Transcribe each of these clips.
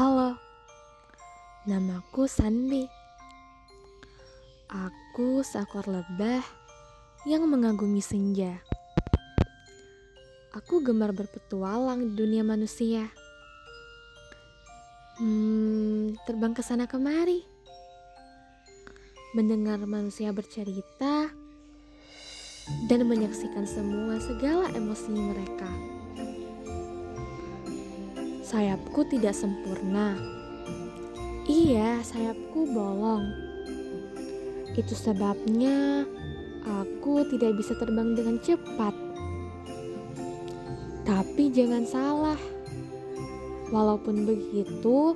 Halo, namaku Sanbi. Aku seekor lebah yang mengagumi senja. Aku gemar berpetualang di dunia manusia. Hmm, terbang ke sana kemari. Mendengar manusia bercerita dan menyaksikan semua segala emosi mereka. Sayapku tidak sempurna. Iya, sayapku bolong. Itu sebabnya aku tidak bisa terbang dengan cepat. Tapi jangan salah. Walaupun begitu,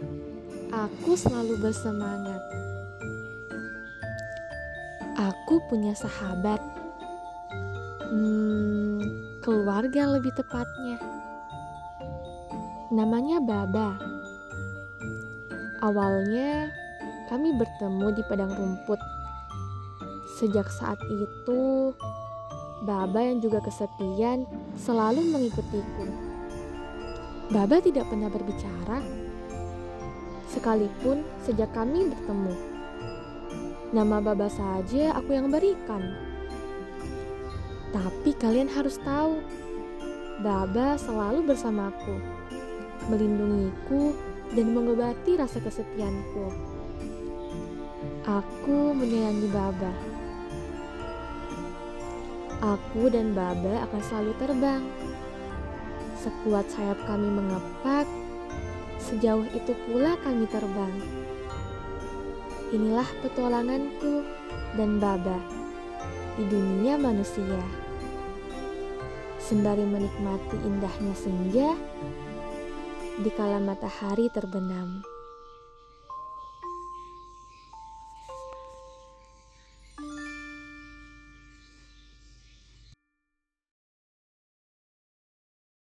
aku selalu bersemangat. Aku punya sahabat. Hmm, keluarga lebih tepatnya. Namanya Baba. Awalnya kami bertemu di padang rumput. Sejak saat itu, Baba yang juga kesepian selalu mengikutiku. Baba tidak pernah berbicara, sekalipun sejak kami bertemu. Nama Baba saja aku yang berikan. Tapi kalian harus tahu, Baba selalu bersamaku melindungiku, dan mengobati rasa kesepianku. Aku menyayangi Baba. Aku dan Baba akan selalu terbang. Sekuat sayap kami mengepak, sejauh itu pula kami terbang. Inilah petualanganku dan Baba di dunia manusia. Sembari menikmati indahnya senja, di kala matahari terbenam.